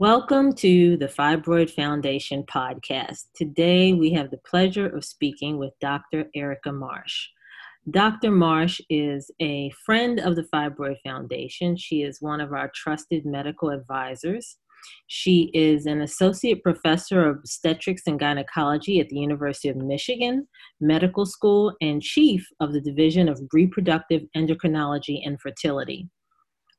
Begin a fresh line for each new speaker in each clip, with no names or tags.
Welcome to the Fibroid Foundation podcast. Today we have the pleasure of speaking with Dr. Erica Marsh. Dr. Marsh is a friend of the Fibroid Foundation. She is one of our trusted medical advisors. She is an associate professor of obstetrics and gynecology at the University of Michigan Medical School and chief of the Division of Reproductive Endocrinology and Fertility.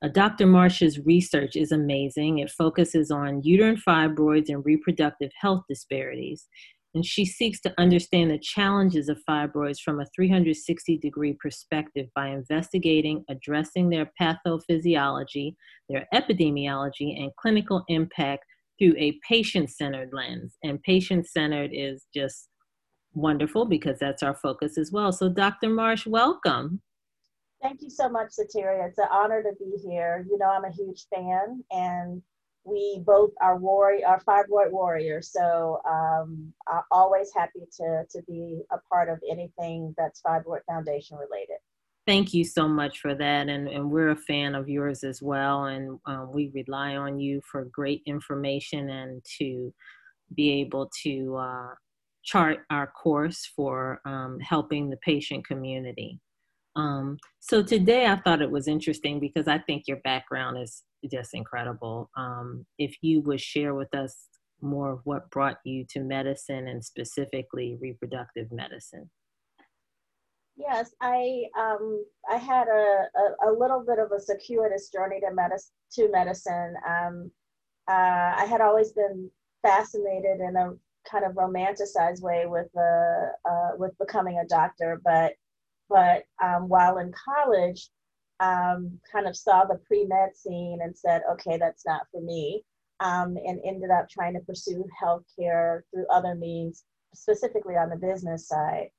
Uh, Dr. Marsh's research is amazing. It focuses on uterine fibroids and reproductive health disparities. And she seeks to understand the challenges of fibroids from a 360 degree perspective by investigating, addressing their pathophysiology, their epidemiology, and clinical impact through a patient centered lens. And patient centered is just wonderful because that's our focus as well. So, Dr. Marsh, welcome.
Thank you so much, Sateria. It's an honor to be here. You know, I'm a huge fan, and we both are warrior, are fibroid warriors. So um, I'm always happy to to be a part of anything that's Fibroid Foundation related.
Thank you so much for that, and, and we're a fan of yours as well. And um, we rely on you for great information and to be able to uh, chart our course for um, helping the patient community. Um, so today I thought it was interesting because I think your background is just incredible. Um, if you would share with us more of what brought you to medicine and specifically reproductive medicine.
Yes, I um, I had a, a, a, little bit of a circuitous journey to medicine. To medicine, um, uh, I had always been fascinated in a kind of romanticized way with the uh, with becoming a doctor, but but um, while in college, um, kind of saw the pre med scene and said, okay, that's not for me, um, and ended up trying to pursue healthcare through other means, specifically on the business side.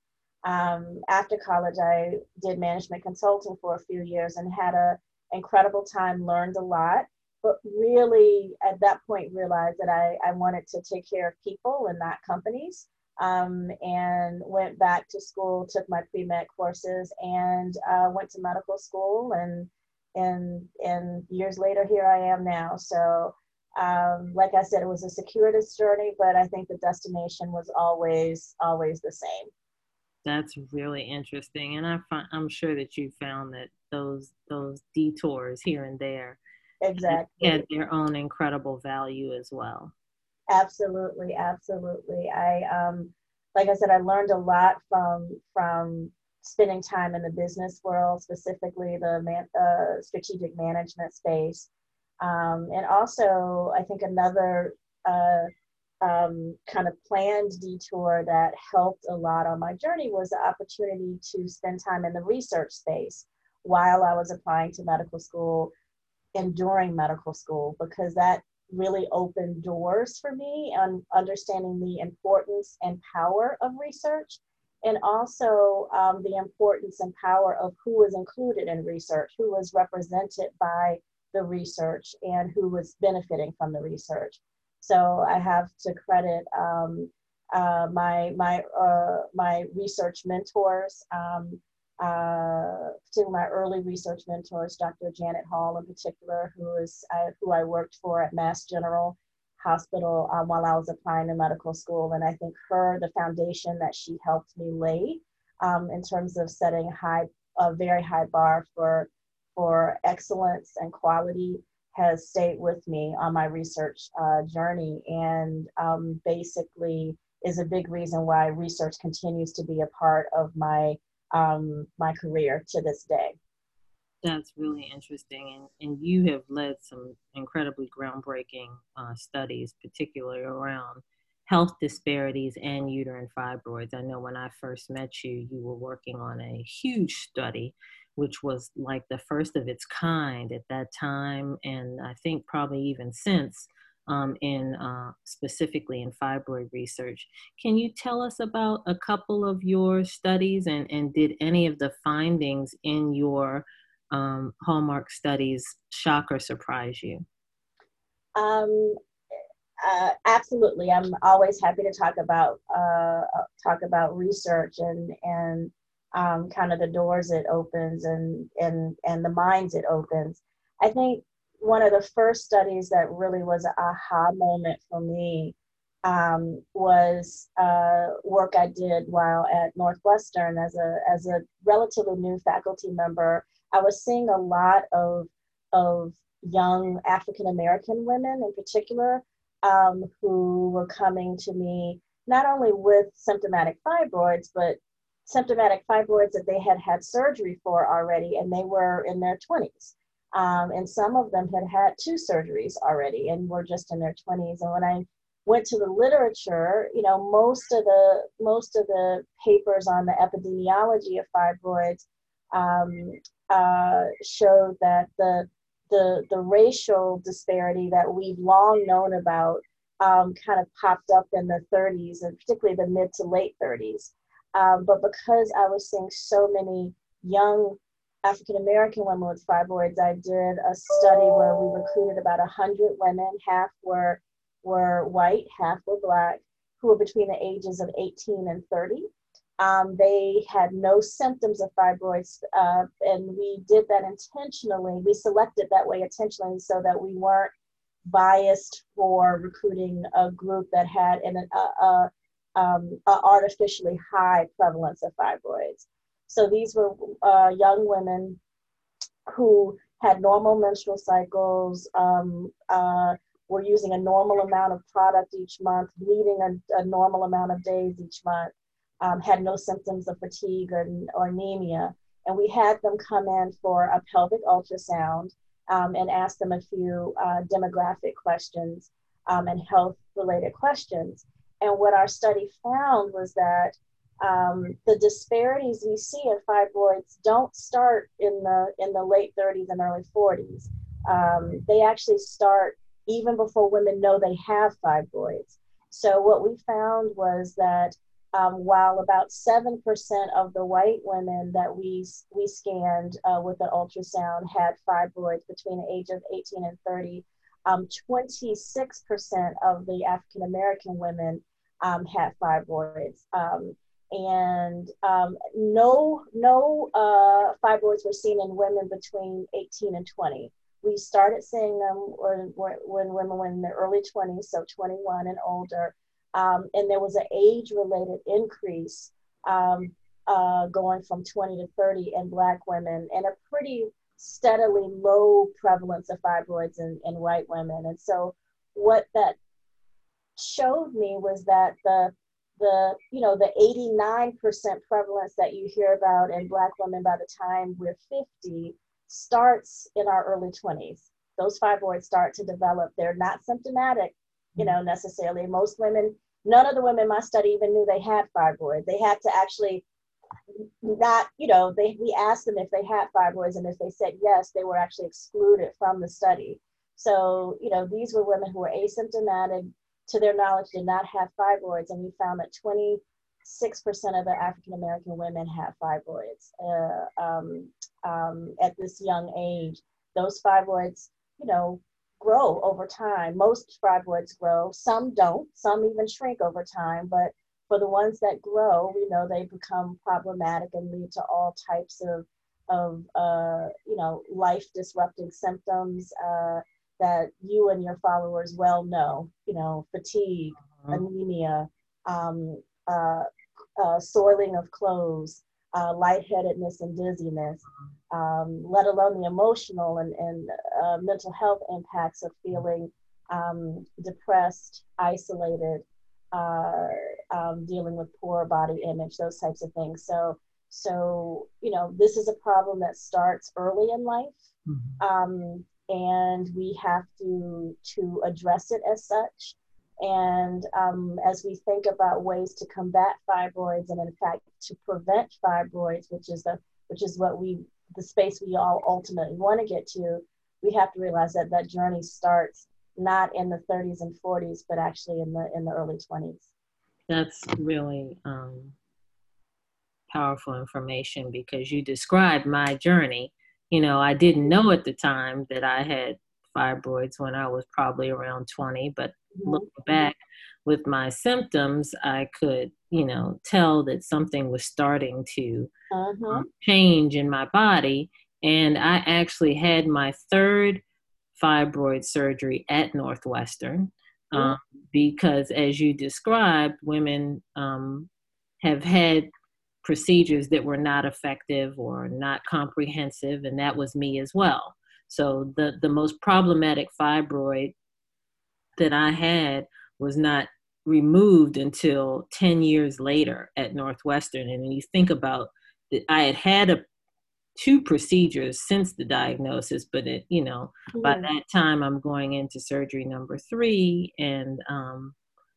Um, after college, I did management consulting for a few years and had an incredible time, learned a lot, but really at that point realized that I, I wanted to take care of people and not companies um, and went back to school, took my pre med courses, and uh, went to medical school. And and and years later, here I am now. So, um, like I said, it was a circuitous journey, but I think the destination was always always the same.
That's really interesting, and I find, I'm sure that you found that those those detours here and there
exactly
had their own incredible value as well.
Absolutely, absolutely. I um, like I said, I learned a lot from from spending time in the business world, specifically the man, uh, strategic management space, um, and also I think another uh, um, kind of planned detour that helped a lot on my journey was the opportunity to spend time in the research space while I was applying to medical school and during medical school because that really opened doors for me on understanding the importance and power of research and also um, the importance and power of who was included in research, who was represented by the research, and who was benefiting from the research. So I have to credit um, uh, my my uh, my research mentors, um, uh, to my early research mentors, Dr. Janet Hall in particular, who is uh, who I worked for at Mass General Hospital um, while I was applying to medical school, and I think her the foundation that she helped me lay um, in terms of setting high a very high bar for for excellence and quality has stayed with me on my research uh, journey and um, basically is a big reason why research continues to be a part of my um, my career to this day.
That's really interesting. And, and you have led some incredibly groundbreaking uh, studies, particularly around health disparities and uterine fibroids. I know when I first met you, you were working on a huge study, which was like the first of its kind at that time, and I think probably even since um, in uh, specifically in fibroid research. Can you tell us about a couple of your studies and, and did any of the findings in your um, hallmark studies shock or surprise you?
Um, uh, absolutely. I'm always happy to talk about uh, talk about research and and um, kind of the doors it opens and and and the minds it opens. I think one of the first studies that really was an aha moment for me um, was uh, work I did while at Northwestern as a as a relatively new faculty member. I was seeing a lot of of young African American women in particular um, who were coming to me not only with symptomatic fibroids, but symptomatic fibroids that they had had surgery for already, and they were in their 20s. Um, and some of them had had two surgeries already and were just in their 20s. And when I went to the literature, you know, most of the most of the papers on the epidemiology of fibroids um, uh, showed that the the the racial disparity that we've long known about um, kind of popped up in the 30s and particularly the mid to late 30s. Um, but because I was seeing so many young African American women with fibroids, I did a study where we recruited about 100 women. Half were were white, half were black, who were between the ages of 18 and 30. Um, they had no symptoms of fibroids, uh, and we did that intentionally. We selected that way intentionally so that we weren't biased for recruiting a group that had an a, a, um, a artificially high prevalence of fibroids. So these were uh, young women who had normal menstrual cycles, um, uh, were using a normal amount of product each month, bleeding a, a normal amount of days each month, um, had no symptoms of fatigue or, or, anemia. And we had them come in for a pelvic ultrasound um, and ask them a few uh, demographic questions um, and health related questions. And what our study found was that um, the disparities we see in fibroids don't start in the in the late 30s and early 40s. Um, they actually start even before women know they have fibroids. So what we found was that um, while about 7% of the white women that we, we scanned uh, with an ultrasound had fibroids between the age of 18 and 30, um, 26% of the African American women um, had fibroids. Um, and um, no, no uh, fibroids were seen in women between 18 and 20 we started seeing them when, when women were in their early 20s, so 21 and older. Um, and there was an age related increase um, uh, going from 20 to 30 in Black women and a pretty steadily low prevalence of fibroids in, in white women. And so, what that showed me was that the the you know the 89% prevalence that you hear about in black women by the time we're 50 starts in our early 20s. Those fibroids start to develop. They're not symptomatic, you know, necessarily. Most women, none of the women in my study even knew they had fibroids. They had to actually not, you know, they we asked them if they had fibroids, and if they said yes, they were actually excluded from the study. So, you know, these were women who were asymptomatic, to their knowledge, did not have fibroids, and we found that 26% of the African American women have fibroids. Uh, um, um, at this young age, those fibroids, you know, grow over time. Most fibroids grow, some don't, some even shrink over time, but for the ones that grow, we know they become problematic and lead to all types of, of uh, you know, life disrupting symptoms uh, that you and your followers well know, you know, fatigue, uh-huh. anemia, um, uh, uh, soiling of clothes, uh, lightheadedness and dizziness, um, let alone the emotional and, and uh, mental health impacts of feeling um, depressed, isolated, uh, um, dealing with poor body image, those types of things. So, so you know, this is a problem that starts early in life, mm-hmm. And we have to to address it as such. And um, as we think about ways to combat fibroids and in fact to prevent fibroids, which is the which is what we the space we all ultimately want to get to, we have to realize that that journey starts not in the 30s and 40s, but actually in the in the early 20s.
That's really um, powerful information because you described my journey. You know, I didn't know at the time that I had fibroids when I was probably around 20, but mm-hmm. looking back with my symptoms, I could, you know, tell that something was starting to uh-huh. um, change in my body. And I actually had my third fibroid surgery at Northwestern mm-hmm. um, because, as you described, women um, have had procedures that were not effective or not comprehensive, and that was me as well. So the the most problematic fibroid that I had was not removed until 10 years later at Northwestern. And you think about that, I had had a two procedures since the diagnosis, but it, you know, by that time I'm going into surgery number three, and um,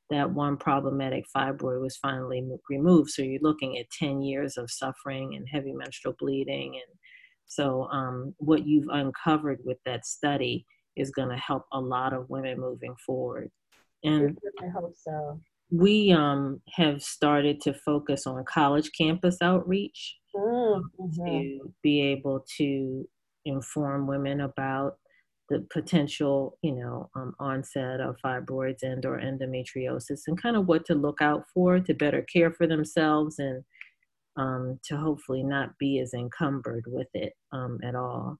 that one problematic fibroid was finally removed. So you're looking at 10 years of suffering and heavy menstrual bleeding. And so um, what you've uncovered with that study is going to help a lot of women moving forward.
And I hope so.
We um, have started to focus on college campus outreach mm-hmm. to be able to inform women about the potential, you know, um, onset of fibroids and or endometriosis and kind of what to look out for to better care for themselves and um, to hopefully not be as encumbered with it um, at all.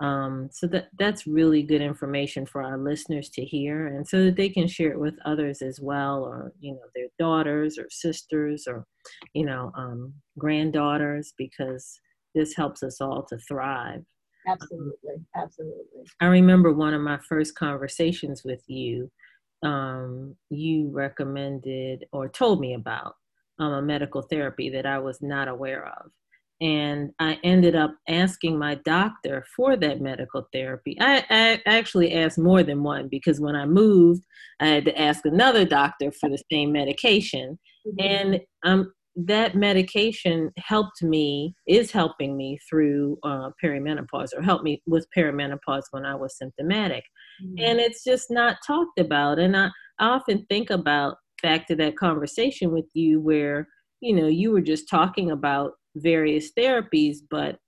Um, so that that's really good information for our listeners to hear, and so that they can share it with others as well, or you know their daughters or sisters or you know um, granddaughters, because this helps us all to thrive.
Absolutely, absolutely.
I remember one of my first conversations with you. Um, you recommended or told me about um, a medical therapy that I was not aware of and I ended up asking my doctor for that medical therapy. I, I, actually asked more than one because when I moved, I had to ask another doctor for the same medication. Mm-hmm. And um, that medication helped me, is helping me through uh, perimenopause or helped me with perimenopause when I was symptomatic. Mm-hmm. And it's just not talked about. And I, I often think about back to that conversation with you where, you know, you were just talking about various therapies, but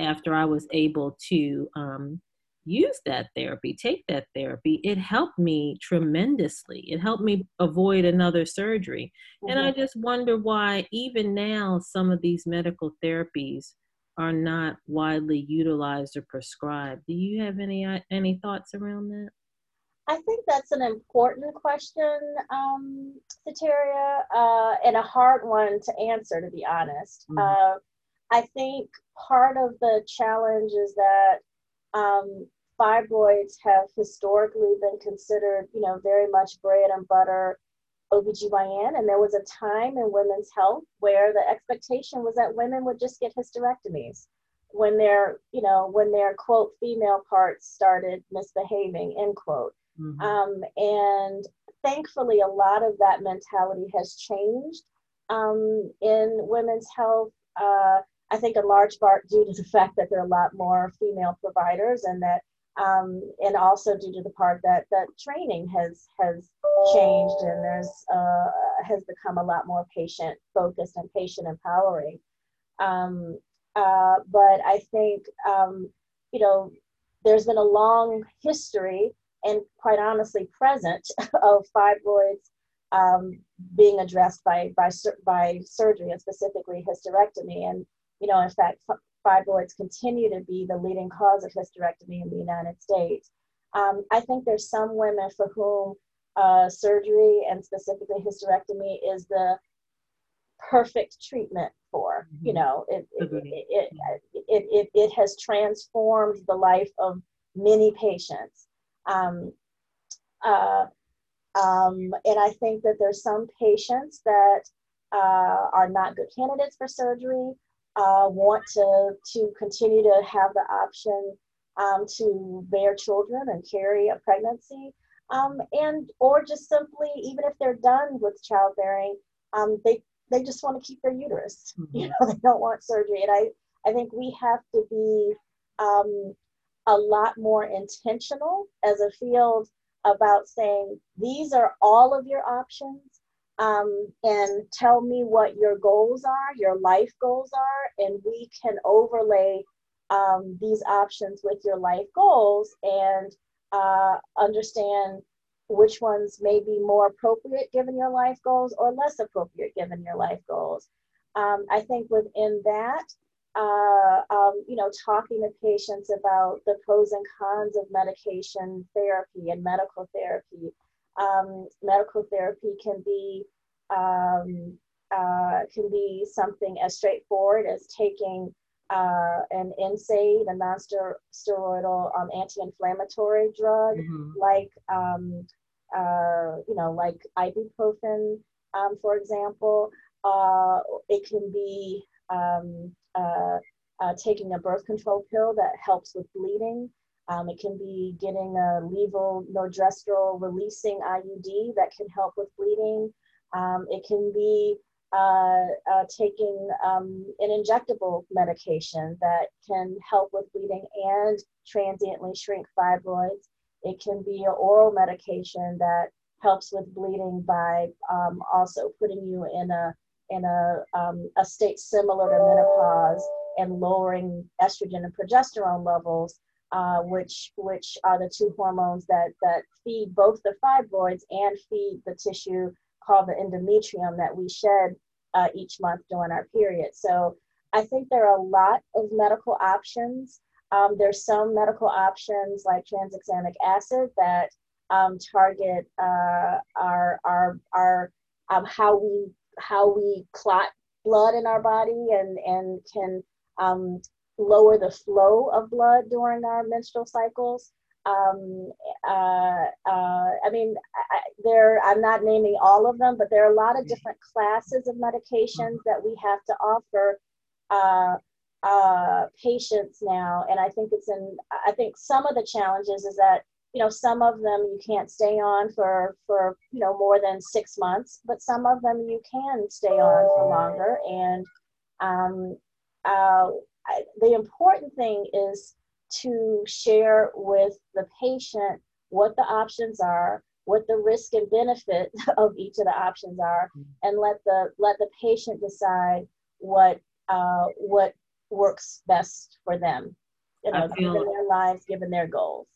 after I was able to um, use that therapy, take that therapy, it helped me tremendously. It helped me avoid another surgery. Mm-hmm. And I mm-hmm. just wonder why, even now, some of these medical therapies are not widely utilized or prescribed. Do you have any uh, any thoughts around that?
I think that's an important question, um, Sateria, uh, and a hard one to answer, to be honest. Mm-hmm. Uh, I think part of the challenge is that um, fibroids have historically been considered, you know, very much bread and butter OBGYN. And there was a time in women's health where the expectation was that women would just get hysterectomies when their, you know, when their quote female parts started misbehaving, end quote. Mm-hmm. Um, and thankfully, a lot of that mentality has changed um, in women's health. Uh, I think in large part due to the fact that there are a lot more female providers and that um, and also due to the part that that training has has changed and there's uh, has become a lot more patient focused and patient empowering. Um, uh, but I think um, you know there's been a long history and quite honestly present of fibroids um, being addressed by, by, by surgery and specifically hysterectomy. And, you know, in fact, fibroids continue to be the leading cause of hysterectomy in the United States. Um, I think there's some women for whom uh, surgery and specifically hysterectomy is the perfect treatment for. Mm-hmm. You know, it it, it, it, it, it, it has transformed the life of many patients. Um, uh, um, and I think that there's some patients that uh, are not good candidates for surgery, uh, want to, to continue to have the option um, to bear children and carry a pregnancy. Um, and or just simply, even if they're done with childbearing, um, they they just want to keep their uterus. Mm-hmm. You know, they don't want surgery. And I I think we have to be um, a lot more intentional as a field about saying these are all of your options um, and tell me what your goals are, your life goals are, and we can overlay um, these options with your life goals and uh, understand which ones may be more appropriate given your life goals or less appropriate given your life goals. Um, I think within that, uh, um, you know, talking to patients about the pros and cons of medication therapy and medical therapy. Um, medical therapy can be um, uh, can be something as straightforward as taking uh, an NSAID, a non-steroidal um, anti-inflammatory drug, mm-hmm. like um, uh, you know, like ibuprofen, um, for example. Uh, it can be um, uh, uh, taking a birth control pill that helps with bleeding. Um, it can be getting a levonorgestrel releasing IUD that can help with bleeding. Um, it can be uh, uh, taking um, an injectable medication that can help with bleeding and transiently shrink fibroids. It can be an oral medication that helps with bleeding by um, also putting you in a in a, um, a state similar to menopause and lowering estrogen and progesterone levels, uh, which which are the two hormones that that feed both the fibroids and feed the tissue called the endometrium that we shed uh, each month during our period. So I think there are a lot of medical options. Um, there's some medical options like tranexamic acid that um, target uh, our our our um, how we how we clot blood in our body and, and can um, lower the flow of blood during our menstrual cycles. Um, uh, uh, I mean, I, there, I'm not naming all of them, but there are a lot of different classes of medications that we have to offer uh, uh patients now. And I think it's in, I think some of the challenges is that you know some of them you can't stay on for for you know more than six months but some of them you can stay on for longer and um, uh, I, the important thing is to share with the patient what the options are what the risk and benefit of each of the options are mm-hmm. and let the let the patient decide what uh, what works best for them you know feel, given their lives given their goals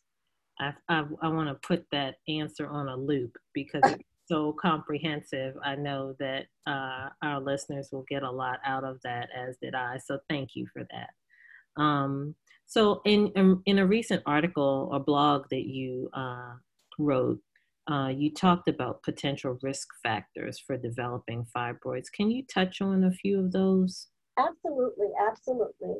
I, I, I want to put that answer on a loop because it's so comprehensive. I know that uh, our listeners will get a lot out of that, as did I. So thank you for that. Um, so in, in, in a recent article or blog that you uh, wrote, uh, you talked about potential risk factors for developing fibroids. Can you touch on a few of those?
Absolutely, absolutely.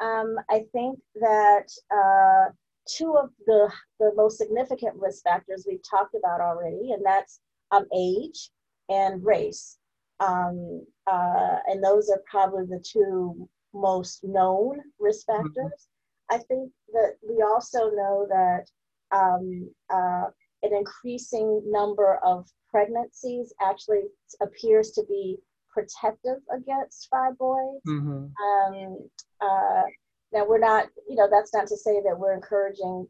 Um, I think that uh, two of the, the most significant risk factors we've talked about already, and that's um, age and race. Um, uh, and those are probably the two most known risk mm-hmm. factors. Mm-hmm. I think that we also know that um, uh, an increasing number of pregnancies actually appears to be protective against fibroids. Mm-hmm. Um, uh, now we're not, you know, that's not to say that we're encouraging,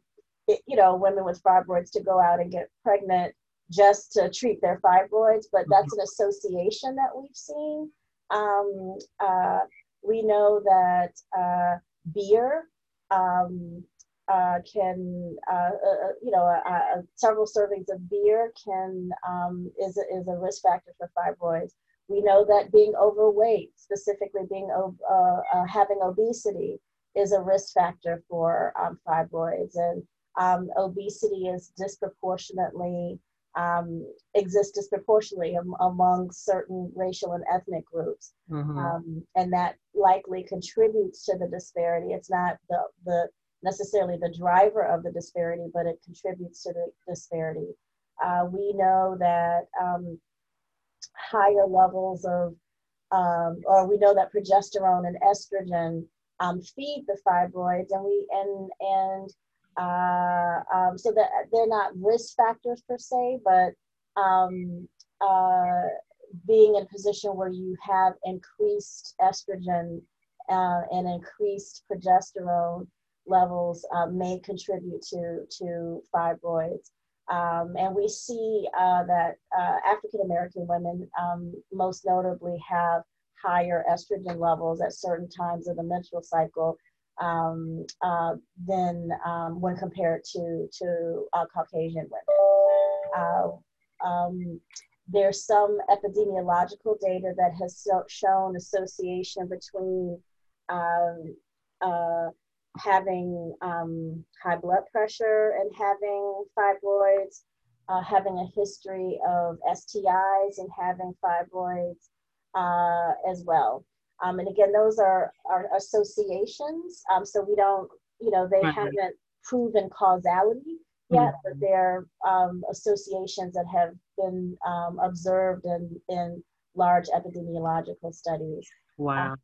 you know, women with fibroids to go out and get pregnant just to treat their fibroids, but that's an association that we've seen. Um, uh, we know that uh, beer um, uh, can, uh, uh, you know, uh, several servings of beer can um, is is a risk factor for fibroids. We know that being overweight, specifically being having obesity, is a risk factor for um, fibroids. And um, obesity is disproportionately, um, exists disproportionately am- among certain racial and ethnic groups. Mm-hmm. Um, and that likely contributes to the disparity. It's not the, the necessarily the driver of the disparity, but it contributes to the disparity. Uh, we know that um, higher levels of, um, or we know that progesterone and estrogen um, feed the fibroids and we and and uh, um, so that they're not risk factors per se but um, uh, being in a position where you have increased estrogen uh, and increased progesterone levels uh, may contribute to to fibroids. Um, and we see uh, that uh, African American women um, most notably have higher estrogen levels at certain times of the menstrual cycle um, uh, than um, when compared to, to uh, Caucasian women. Uh, um, there's some epidemiological data that has shown association between um, uh, having um, high blood pressure and having fibroids, uh, having a history of STIs and having fibroids uh, as well. Um, and again, those are, are associations. Um, so we don't, you know, they haven't proven causality yet, mm-hmm. but they're um, associations that have been um, observed in, in large epidemiological studies.
Wow.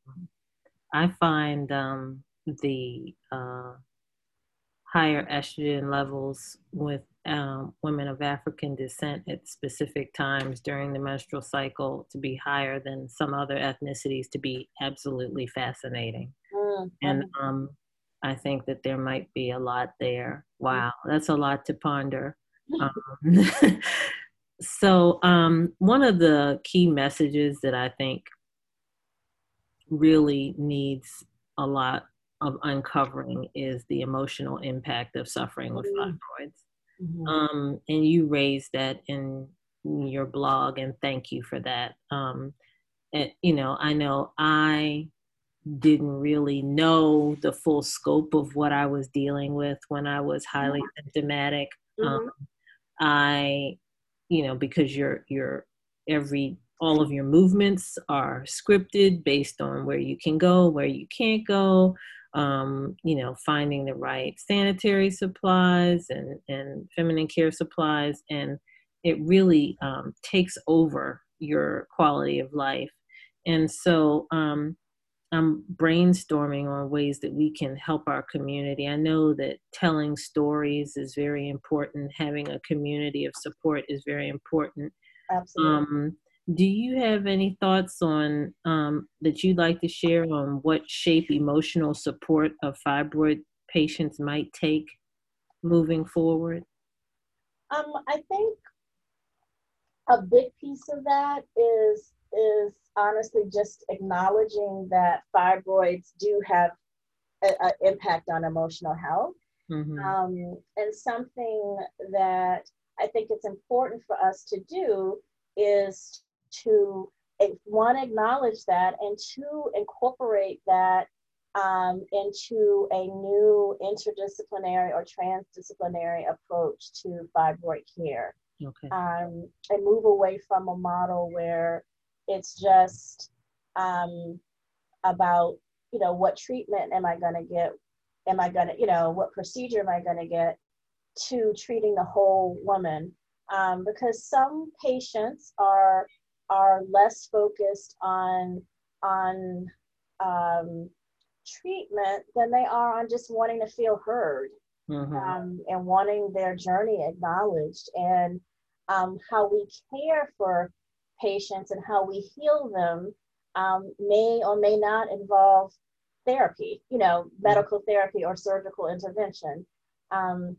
I find um, the uh, higher estrogen levels with um, women of African descent at specific times during the menstrual cycle to be higher than some other ethnicities to be absolutely fascinating. Mm-hmm. And um, I think that there might be a lot there. Wow, that's a lot to ponder. Um, so, um, one of the key messages that I think really needs a lot of uncovering is the emotional impact of suffering with mm-hmm. fibroids. Mm-hmm. Um, and you raised that in your blog, and thank you for that. Um, and, you know, I know I didn't really know the full scope of what I was dealing with when I was highly mm-hmm. symptomatic. Um, mm-hmm. Um, I, you know, because you're you're every all of your movements are scripted based on where you can go, where you can't go. Um, you know, finding the right sanitary supplies and and feminine care supplies, and it really um, takes over your quality of life. And so, um, I'm brainstorming on ways that we can help our community. I know that telling stories is very important. Having a community of support is very important.
Absolutely. Um,
do you have any thoughts on um, that you'd like to share on what shape emotional support of fibroid patients might take moving forward?
Um, I think a big piece of that is is honestly just acknowledging that fibroids do have an impact on emotional health. Mm-hmm. Um, and something that I think it's important for us to do is to one acknowledge that and two incorporate that um, into a new interdisciplinary or transdisciplinary approach to fibroid care. Okay. um, and move away from a model where it's just um, about you know what treatment am i going to get? Am i going to you know what procedure am i going to get to treating the whole woman? Um, because some patients are are less focused on on um, treatment than they are on just wanting to feel heard mm-hmm. um, and wanting their journey acknowledged and um, how we care for patients and how we heal them um, may or may not involve therapy, you know, medical therapy or surgical intervention. Um,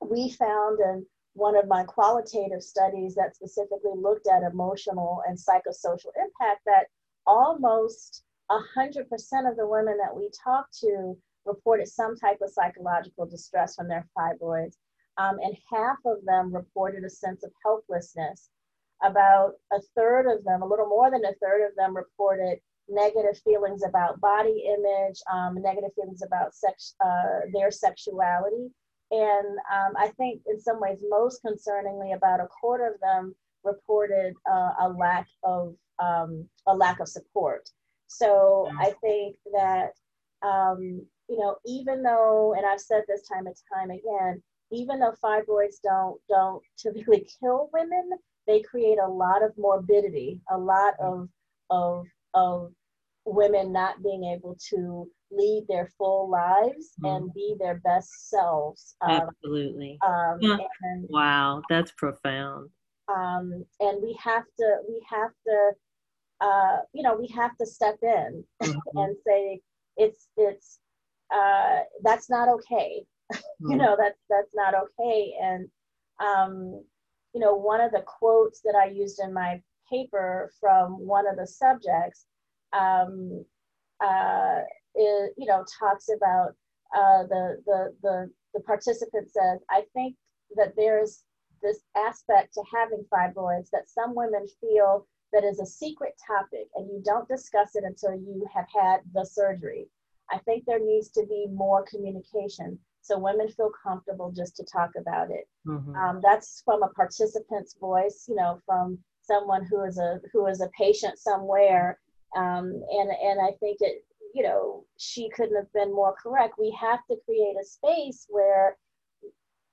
we found in one of my qualitative studies that specifically looked at emotional and psychosocial impact that almost 100% of the women that we talked to reported some type of psychological distress from their fibroids. Um, and half of them reported a sense of helplessness about a third of them, a little more than a third of them, reported negative feelings about body image, um, negative feelings about sex, uh, their sexuality. And um, I think, in some ways, most concerningly, about a quarter of them reported uh, a lack of um, a lack of support. So I think that um, you know, even though, and I've said this time and time again, even though fibroids don't don't typically kill women, they create a lot of morbidity, a lot of of of women not being able to lead their full lives mm. and be their best selves.
Um, Absolutely. Um, and, wow, that's profound.
Um, and we have to we have to uh, you know we have to step in mm-hmm. and say it's it's uh, that's not okay. Mm. you know that's that's not okay and um, you know, one of the quotes that I used in my paper from one of the subjects, um, uh, is, you know, talks about uh, the, the, the, the participant says, I think that there's this aspect to having fibroids that some women feel that is a secret topic and you don't discuss it until you have had the surgery. I think there needs to be more communication so women feel comfortable just to talk about it. Mm-hmm. Um, that's from a participant's voice, you know, from someone who is a who is a patient somewhere. Um, and and I think it, you know, she couldn't have been more correct. We have to create a space where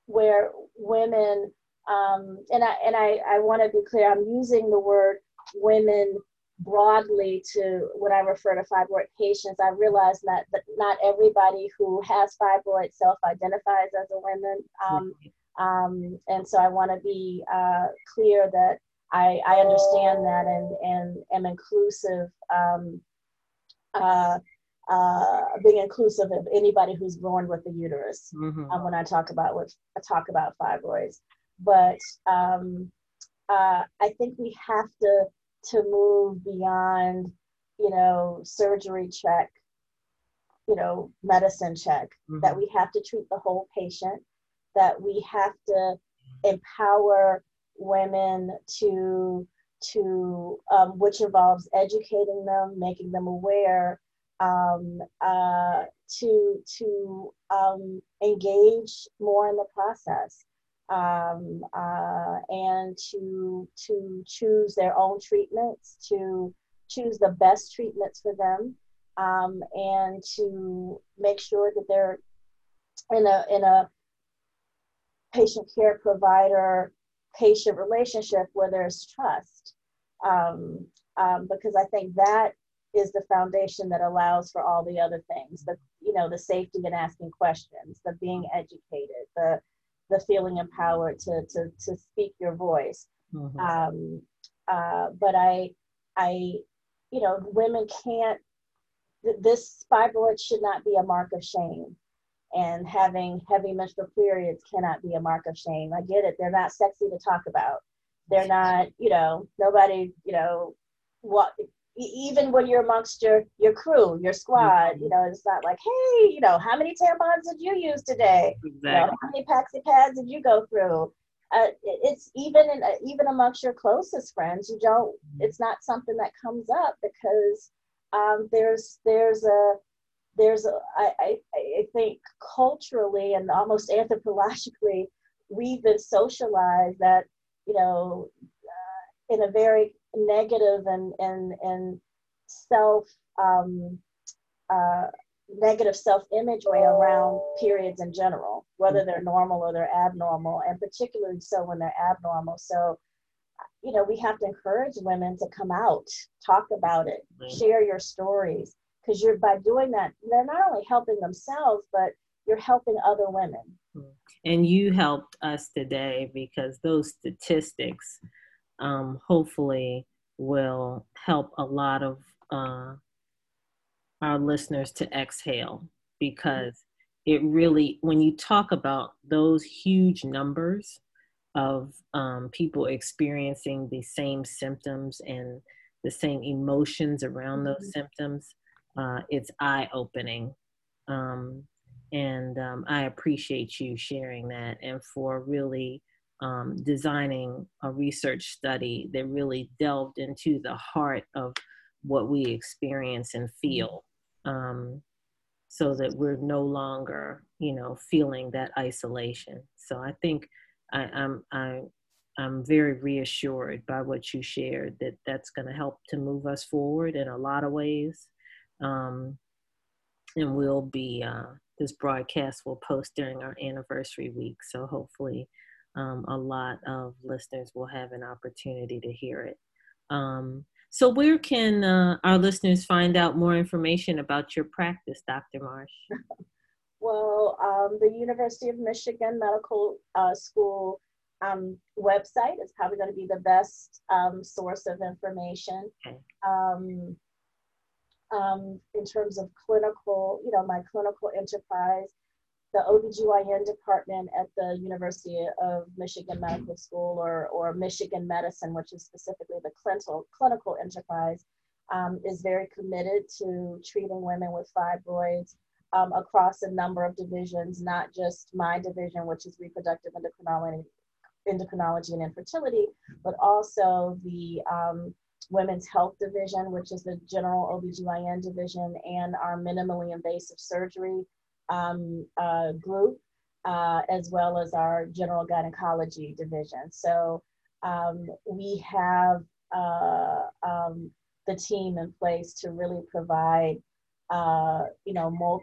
where women um, and I and I, I want to be clear. I'm using the word women broadly to when I refer to fibroid patients, I realize that, that not everybody who has fibroid self-identifies as a woman. Um, um, and so I want to be uh, clear that I, I understand that and, and am inclusive, um, uh, uh, being inclusive of anybody who's born with a uterus mm-hmm. Um, when I talk about what I talk about fibroids. But um, uh, I think we have to to move beyond, you know, surgery check, you know, medicine check, mm-hmm. that we have to treat the whole patient, that we have to empower women to to um, which involves educating them, making them aware, um, uh, to to um, engage more in the process um, uh, and to to choose their own treatments, to choose the best treatments for them, um, and to make sure that they're in a in a patient care provider patient relationship where there's trust um, um, because i think that is the foundation that allows for all the other things the you know the safety in asking questions the being educated the the feeling empowered to to to speak your voice. Mm-hmm. Um, uh, but I I you know women can't. This fibroid should not be a mark of shame, and having heavy menstrual periods cannot be a mark of shame. I get it; they're not sexy to talk about. They're not, you know, nobody, you know, what even when you're amongst your your crew, your squad, you know, it's not like, hey, you know, how many tampons did you use today? Exactly. You know, how many Paxi pads did you go through? Uh, it's even in, uh, even amongst your closest friends, you don't. Mm-hmm. It's not something that comes up because um, there's there's a there's a I, I I think culturally and almost anthropologically, we've been socialized that you know uh, in a very negative and and and self um, uh, negative self-image way around periods in general, whether mm-hmm. they're normal or they're abnormal, and particularly so when they're abnormal. So, you know, we have to encourage women to come out, talk about it, share your stories, because you're by doing that, they're not only helping themselves, but you're helping other women.
And you helped us today because those statistics um, hopefully will help a lot of uh, our listeners to exhale because it really, when you talk about those huge numbers of um, people experiencing the same symptoms and the same emotions around those mm-hmm. symptoms, uh, it's eye opening. Um, and um, I appreciate you sharing that and for really um, designing a research study that really delved into the heart of what we experience and feel um, so that we're no longer you know feeling that isolation. So i think I, i'm i i'm very reassured by what you shared that that's going to help to move us forward in a lot of ways um, and we'll be uh, this broadcast will post during our anniversary week so hopefully um, a lot of listeners will have an opportunity to hear it. Um, so, where can uh, our listeners find out more information about your practice, Dr. Marsh?
well, um, the University of Michigan Medical uh, School um, website is probably going to be the best um, source of information. Okay. Um, um, in terms of clinical, you know, my clinical enterprise, the OBGYN department at the University of Michigan Medical School or, or Michigan Medicine, which is specifically the clinical, clinical enterprise, um, is very committed to treating women with fibroids um, across a number of divisions, not just my division, which is reproductive endocrinology, endocrinology and infertility, but also the um, women's health division, which is the general OBGYN division, and our minimally invasive surgery um, uh, group, uh, as well as our general gynecology division. So um, we have uh, um, the team in place to really provide, uh, you know, more,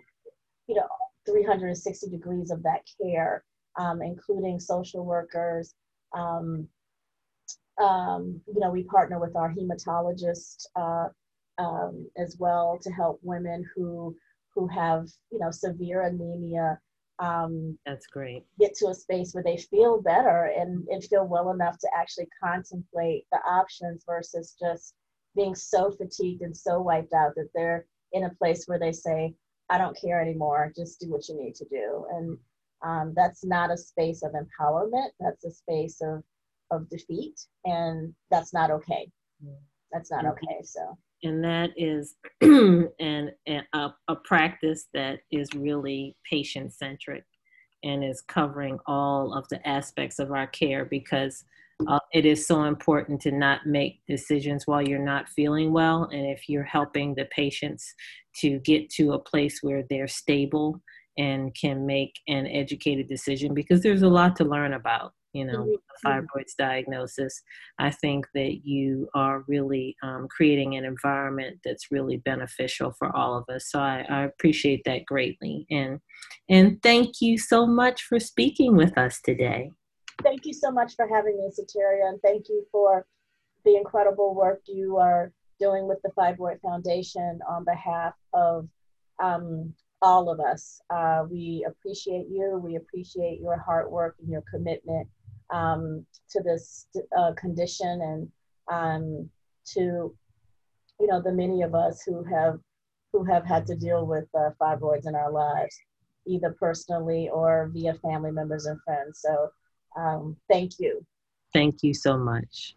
you know, 360 degrees of that care, um, including social workers. Um, um, you know, we partner with our hematologist uh, um, as well to help women who who have you know severe anemia.
Um, That's great.
Get to a space where they feel better and, and feel well enough to actually contemplate the options versus just being so fatigued and so wiped out that they're in a place where they say, I don't care anymore, just do what you need to do. And um, that's not a space of empowerment, that's a space of, of defeat, and that's not okay. That's not okay. So,
and that is an, a, a practice that is really patient centric and is covering all of the aspects of our care because uh, it is so important to not make decisions while you're not feeling well. And if you're helping the patients to get to a place where they're stable and can make an educated decision, because there's a lot to learn about, you know, mm-hmm. fibroids diagnosis, I think that you are really um, creating an environment that's really beneficial for all of us. So I, I appreciate that greatly. And, and thank you so much for speaking with us today
thank you so much for having me, Sateria, and thank you for the incredible work you are doing with the Fibroid Foundation on behalf of um, all of us. Uh, we appreciate you. We appreciate your hard work and your commitment um, to this uh, condition and um, to, you know, the many of us who have who have had to deal with uh, fibroids in our lives, either personally or via family members and friends. So um, thank you.
Thank you so much.